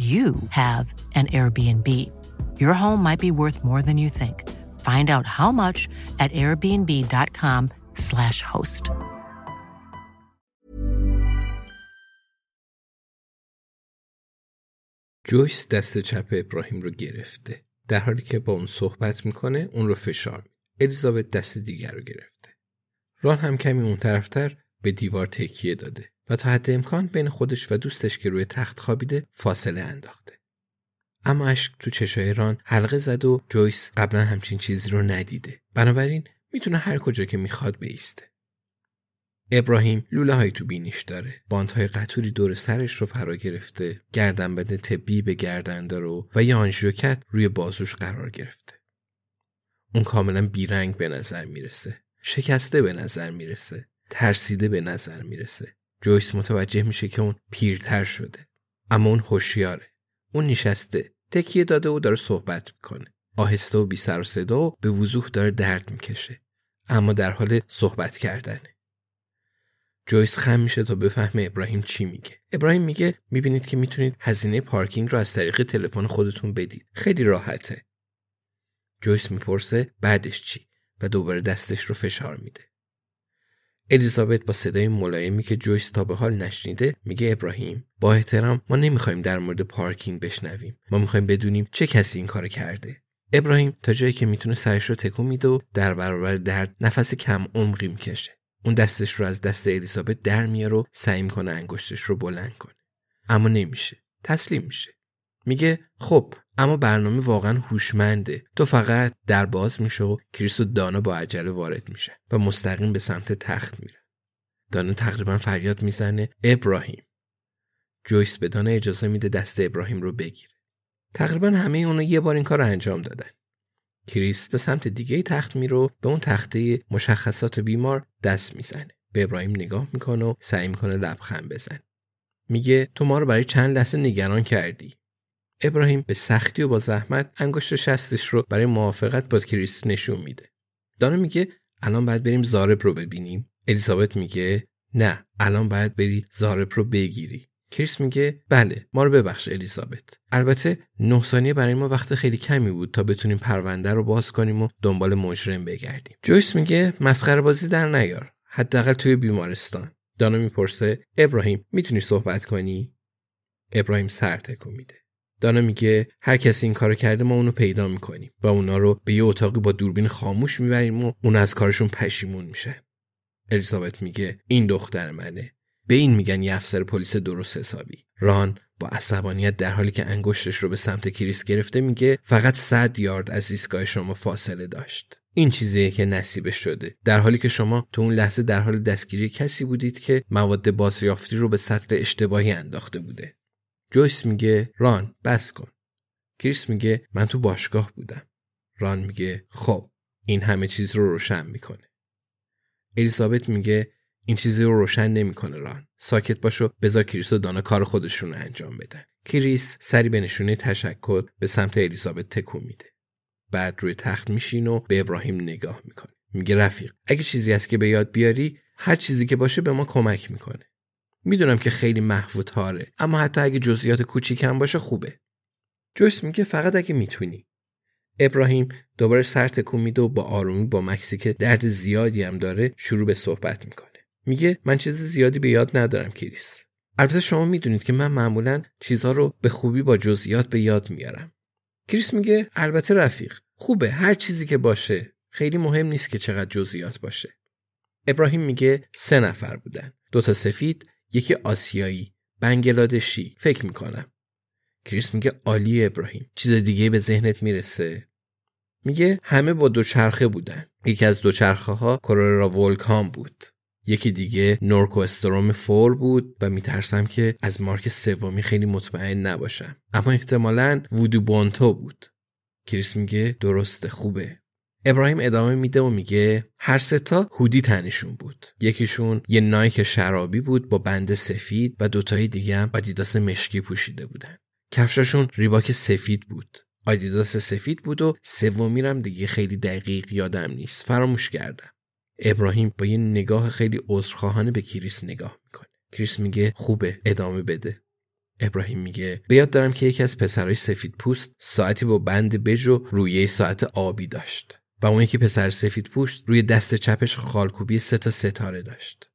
you have an Airbnb. Your home might be worth more than you think. Find out how much at airbnb.com/slash host. جویس دست چپ ابراهیم رو گرفته در حالی که با اون صحبت می‌کنه اون رو فشار الیزابت دست دیگر رو گرفته ران هم کمی اون طرفتر به دیوار تکیه داده و تا حد امکان بین خودش و دوستش که روی تخت خوابیده فاصله انداخته. اما اشک تو چشای ران حلقه زد و جویس قبلا همچین چیزی رو ندیده. بنابراین می‌تونه هر کجا که می‌خواد بیسته. ابراهیم لوله های تو بینیش داره. باندهای قطوری دور سرش رو فرا گرفته. گردنبند طبی به گردن داره و یه آنژیوکت روی بازوش قرار گرفته. اون کاملا بیرنگ به نظر می‌رسه. شکسته به نظر می‌رسه. ترسیده به نظر می‌رسه. جویس متوجه میشه که اون پیرتر شده. اما اون هوشیاره. اون نشسته. تکیه داده و داره صحبت می‌کنه. آهسته و بی سر و صدا و به وضوح داره درد می‌کشه. اما در حال صحبت کردنه جویس خم میشه تا بفهمه ابراهیم چی میگه. ابراهیم میگه می‌بینید که می‌تونید هزینه پارکینگ رو از طریق تلفن خودتون بدید. خیلی راحته. جویس می‌پرسه بعدش چی؟ و دوباره دستش رو فشار میده. الیزابت با صدای ملایمی که جویس تا به حال نشنیده میگه ابراهیم با احترام ما نمی‌خوایم در مورد پارکینگ بشنویم. ما می‌خوایم بدونیم چه کسی این کار کرده. ابراهیم تا جایی که می‌تونه سرش رو تکون میده و در برابر درد نفس کم عمقی می‌کشه. اون دستش رو از دست الیزابت در میاره و سعی می‌کنه انگشتش رو بلند کنه. اما نمیشه. تسلیم میشه. میگه خب اما برنامه واقعا هوشمنده. تو فقط در باز میشه و کریس و دانا با عجله وارد میشه و مستقیم به سمت تخت میره. دانا تقریبا فریاد می‌زنه ابراهیم. جویس به دانا اجازه میده دست ابراهیم رو بگیره. تقریبا همه اونا یه بار این کار رو انجام دادن. کریس به سمت دیگه تخت میره به اون تخته مشخصات بیمار دست می‌زنه. به ابراهیم نگاه می‌کنه و سعی می‌کنه لبخند بزنه. میگه تو ما رو برای چند لحظه نگران کردی؟ ابراهیم به سختی و با زحمت انگشت شستش رو برای موافقت با کریس نشون میده. دانا میگه الان باید بریم زارب رو ببینیم. الیزابت میگه نه الان باید بری زارب رو بگیری. کریس میگه بله ما رو ببخش الیزابت البته نه ثانیه برای ما وقت خیلی کمی بود تا بتونیم پرونده رو باز کنیم و دنبال مجرم بگردیم جویس میگه مسخره بازی در نیار حداقل توی بیمارستان دانا می‌پرسه ابراهیم می‌تونی صحبت کنی ابراهیم سر تکون میده دانا میگه هر کسی این کارو کرده ما اونو پیدا می‌کنیم و اونا رو به یه اتاقی با دوربین خاموش می‌بریم و اون از کارشون پشیمون میشه. الیزابت میگه این دختر منه. به این میگن یه افسر پلیس درست حسابی. ران با عصبانیت در حالی که انگشتش رو به سمت کریس گرفته میگه فقط صد یارد از ایستگاه شما فاصله داشت. این چیزیه که نصیبش شده. در حالی که شما تو اون لحظه در حال دستگیری کسی بودید که مواد بازیافتی رو به سطح اشتباهی انداخته بوده. جویس میگه ران بس کن. کریس میگه من تو باشگاه بودم. ران میگه خب این همه چیز رو روشن می‌کنه. الیزابت میگه این چیزی رو روشن نمی‌کنه ران. ساکت باشو بذار کریس و دانا کار خودشون رو انجام بدن. کریس سری به نشونه تشکر به سمت الیزابت تکون میده. بعد روی تخت میشینه و به ابراهیم نگاه می‌کنه. میگه رفیق اگه چیزی هست که به یاد بیاری هر چیزی که باشه به ما کمک می‌کنه. می‌دونم که خیلی محو تاره اما حتی اگه جزئیات کوچیکم باشه خوبه. جویس میگه فقط اگه می‌تونی. ابراهیم دوباره سر تکون میده و با آرومی با مکسی که درد زیادی هم داره شروع به صحبت می‌کنه. میگه من چیز زیادی به یاد ندارم کریس. البته شما می‌دونید که من معمولا چیزها رو به خوبی با جزئیات به یاد میارم. کریس میگه البته رفیق خوبه هر چیزی که باشه خیلی مهم نیست که چقدر جزئیات باشه. ابراهیم میگه سه نفر بودن. دوتا سفید یکی آسیایی بنگلادشی. فکر می‌کنم. کریس میگه عالی ابراهیم. چیز دیگه به ذهنت می‌رسه؟ میگه همه با دوچرخه بودن. یکی از دوچرخه ها کورورا ولکان بود. یکی دیگه نورکوستروم فور بود و میترسم که از مارک سومی خیلی مطمئن نباشم. اما احتمالا وودو بونتو بود. کریس میگه درسته خوبه. ابراهیم ادامه میده و میگه هر سه تا هودی تنشون بود. یکیشون یه نایک شرابی بود با بند سفید و دوتای دیگه هم آدیداس مشکی پوشیده بودن. کفشاشون ریباک سفید بود. آدیداس سفید بود و سومی رم دیگه خیلی دقیق یادم نیست. فراموش کردم. ابراهیم با یه نگاه خیلی عذرخواهانه به کریس نگاه می‌کنه. کریس میگه خوبه ادامه بده. ابراهیم میگه به یاد دارم که یکی از پسرهای سفید پوست ساعتی با بند بژ و رویه ساعت آبی داشت. و اون یکی پسر سفید پوست روی دست چپش خالکوبی سه تا ستاره داشت.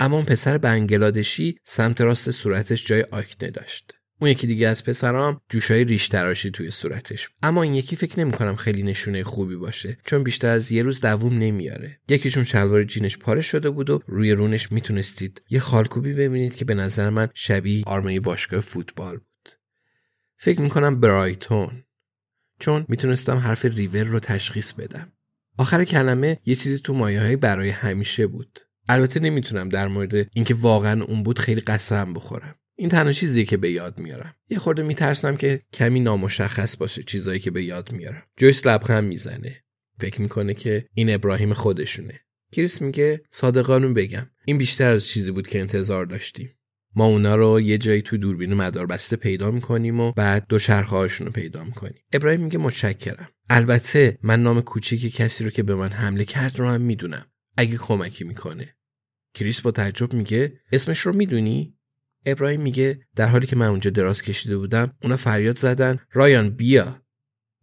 اما اون پسر بنگلادشی سمت راست صورتش جای آکنه داشت. اون یکی دیگه از پسرام جوشای ریش تراشی توی صورتش. اما این یکی فکر نمی‌کنم خیلی نشونه خوبی باشه چون بیشتر از یه روز دووم نمیاره. یکیشون شلوار جینش پاره شده بود و روی رونش می‌تونستید یه خالکوبی ببینید که به نظر من شبیه آرمه باشگاه فوتبال بود. فکر می‌کنم برایتون. چون می‌تونستم حرف ریور رو تشخیص بدم. آخر کلمه یه چیزی تو مایه برای همیشه بود. البته نمی‌تونم در مورد اینکه واقعا اون بود خیلی قسم بخورم. این تنها چیزیه که به یاد میارم. یه خورده میترسم که کمی نامشخص باشه چیزایی که به یاد میارم. جویس لبخند می‌زنه. فکر می‌کنه که این ابراهیم خودشونه. کریس میگه صادقانون بگم. این بیشتر از چیزی بود که انتظار داشتیم. ما اونا رو یه جایی تو دوربین مدار بسته پیدا می‌کنیم و بعد دو رو پیدا می‌کنیم. ابراهیم میگه متشکرم. البته من نام کوچیک کسی رو که به من حمله کرد رو هم می‌دونم. اگه کمکی می‌کنه. کریس با تعجب میگه اسمش رو می‌دونی؟ ابراهیم میگه در حالی که من اونجا دراز کشیده بودم اونا فریاد زدن رایان بیا.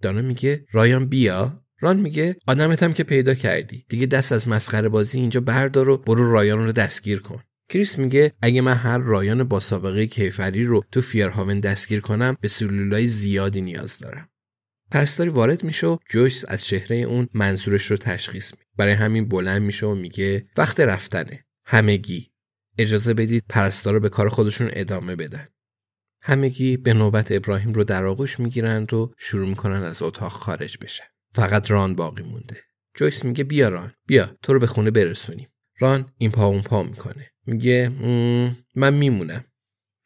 دانا میگه رایان بیا؟ ران میگه آدمتم که پیدا کردی. دیگه دست از مسخره بازی اینجا بردار و برو رایان رو دستگیر کن. کریس میگه اگه من هر رایان با سابقه کیفری رو تو فیرهاون دستگیر کنم به سلولای زیادی نیاز دارم پرستاری وارد میشه و جویس از چهره اون منظورش رو تشخیص میده برای همین بلند میشه و میگه وقت رفتنه همگی اجازه بدید پرستارا به کار خودشون ادامه بدن. همگی به نوبت ابراهیم رو در آغوش می‌گیرند و شروع می‌کنن از اتاق خارج بشن. فقط ران باقی مونده. جویس میگه بیا ران بیا تو رو به خونه برسونیم. ران این پا اون پا می‌کنه. میگه من میمونم.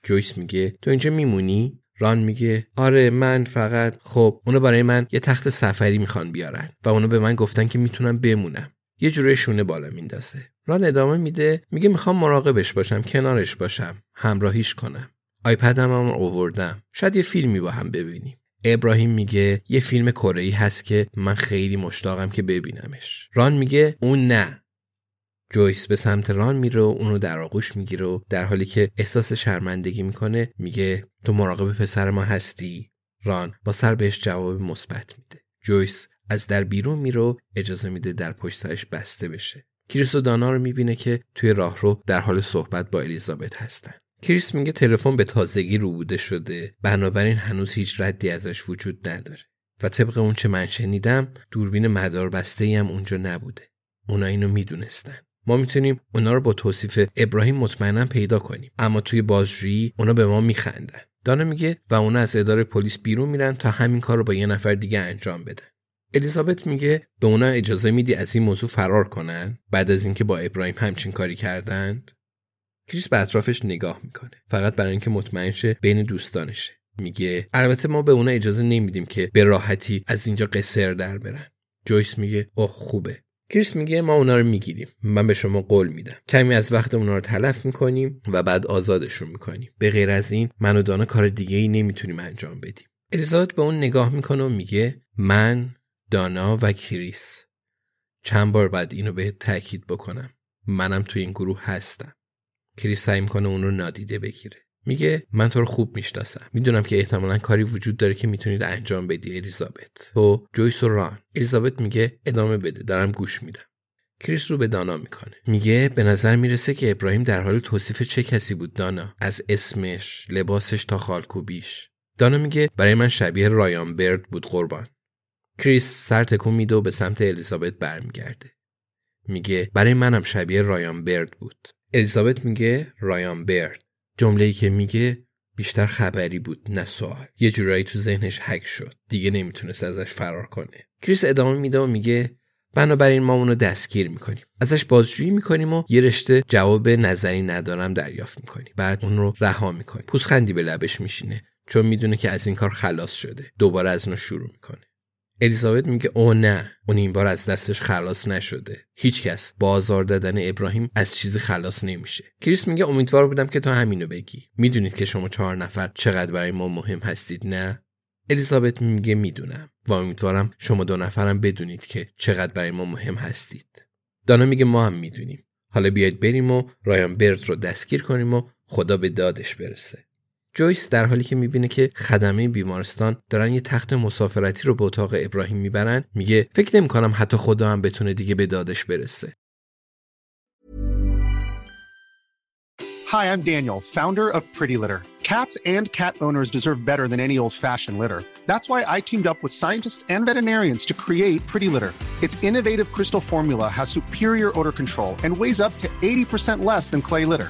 جویس میگه تو اینجا میمونی؟ ران میگه آره من فقط خب اونو برای من یه تخت سفری می‌خوان بیارن و اونو به من گفتن که می‌تونم بمونم. یه جوره شونه بالا میندازه ران ادامه میده میگه می‌خوام مراقبش باشم کنارش باشم همراهیش کنم آیپدم هم اووردم شاید یه فیلمی با هم ببینیم ابراهیم میگه یه فیلم کره هست که من خیلی مشتاقم که ببینمش ران میگه اون نه جویس به سمت ران میره و اونو در آغوش می‌گیره و در حالی که احساس شرمندگی می‌کنه میگه تو مراقب پسر ما هستی؟ ران با سر بهش جواب مثبت میده. جویس از در بیرون میره اجازه میده در پشت سرش بسته بشه. کریس و دانا رو می‌بینه که توی راهرو در حال صحبت با الیزابت هستن. کریس میگه تلفن به تازگی روبوده شده. بنابراین هنوز هیچ ردی ازش وجود نداره. و طبق اون چه من شنیدم دوربین مدار بسته ای هم اونجا نبوده. اونا اینو می‌دونستن. ما می‌تونیم اونا رو با توصیف ابراهیم مطمئنا پیدا کنیم. اما توی بازجویی اونا به ما میخندن. دانا میگه و اونا از اداره پلیس بیرون میرن تا همین کار رو با یه نفر دیگه انجام بدن. الیزابت میگه به اونا اجازه میدی از این موضوع فرار کنن بعد از اینکه با ابراهیم همچین کاری کردند کریس به اطرافش نگاه می‌کنه. فقط برای اینکه مطمئن شه بین دوستانشه. میگه البته ما به اونا اجازه نمیدیم که به راحتی از اینجا قصر در برن. جویس میگه اوه خوبه. کریس میگه ما اونا رو می‌گیریم. من به شما قول میدم. کمی از وقت اونا رو تلف می‌کنیم و بعد آزادشون می‌کنیم. به غیر از این من و دانا کار دیگه ای نمی‌تونیم انجام بدیم. الیزابت به اون نگاه می‌کنه و میگه من دانا و کریس. چند بار باید اینو به تاکید بکنم. منم تو این گروه هستم. کریس سعی می‌کنه اون رو نادیده بگیره. میگه من تو رو خوب می‌شناسم. می‌دونم که احتمالا کاری وجود داره که می‌تونید انجام بدی الیزابت. تو جویس و ران. الیزابت میگه ادامه بده دارم گوش میدم. کریس رو به دانا می‌کنه. میگه به نظر می‌رسه که ابراهیم در حال توصیف چه کسی بود دانا؟ از اسمش لباسش تا خالکوبیش. دانا میگه برای من شبیه رایان برد بود قربان. کریس سر تکون میده و به سمت الیزابت برمیگرده. میگه برای منم شبیه رایان برد بود. الیزابت میگه رایان برد. جمله ای که میگه بیشتر خبری بود نه سوال. یه جورایی تو ذهنش حک شد. دیگه نمی‌تونست ازش فرار کنه. کریس ادامه میده و میگه بنابراین ما اونو دستگیر می‌کنیم. ازش بازجویی می‌کنیم و یه رشته جواب نظری ندارم دریافت می‌کنیم. بعد اون رو رها می‌کنیم. پوزخندی به لبش میشینه. چون می‌دونه که از این کار خلاص شده. دوباره از اونو شروع می‌کنه. الیزابت میگه او نه اون این بار از دستش خلاص نشده. هیچکس با آزار دادن ابراهیم از چیزی خلاص نمیشه. کریس میگه امیدوار بودم که تو همینو بگی. می‌دونید که شما چهار نفر چقدر برای ما مهم هستید نه؟ الیزابت میگه می‌دونم و امیدوارم شما دو نفرم بدونید که چقدر برای ما مهم هستید. دانا میگه ما هم می‌دونیم. حالا بیاید بریم و رایان برد رو دستگیر کنیم و خدا به دادش برسه. جویس در حالی که می‌بینه که خدمه بیمارستان دارن یه تخت مسافرتی رو به اتاق ابراهیم می‌برن میگه فکر نمی‌کنم حتی خدا هم بتونه دیگه به دادش برسه Hi, I'm Daniel, founder of Pretty Litter. Cats and cat owners deserve better than any old-fashioned litter. That's why I teamed up with scientists and veterinarians to create Pretty Litter. Its innovative crystal formula has superior odor control and weighs up to 80% less than clay litter.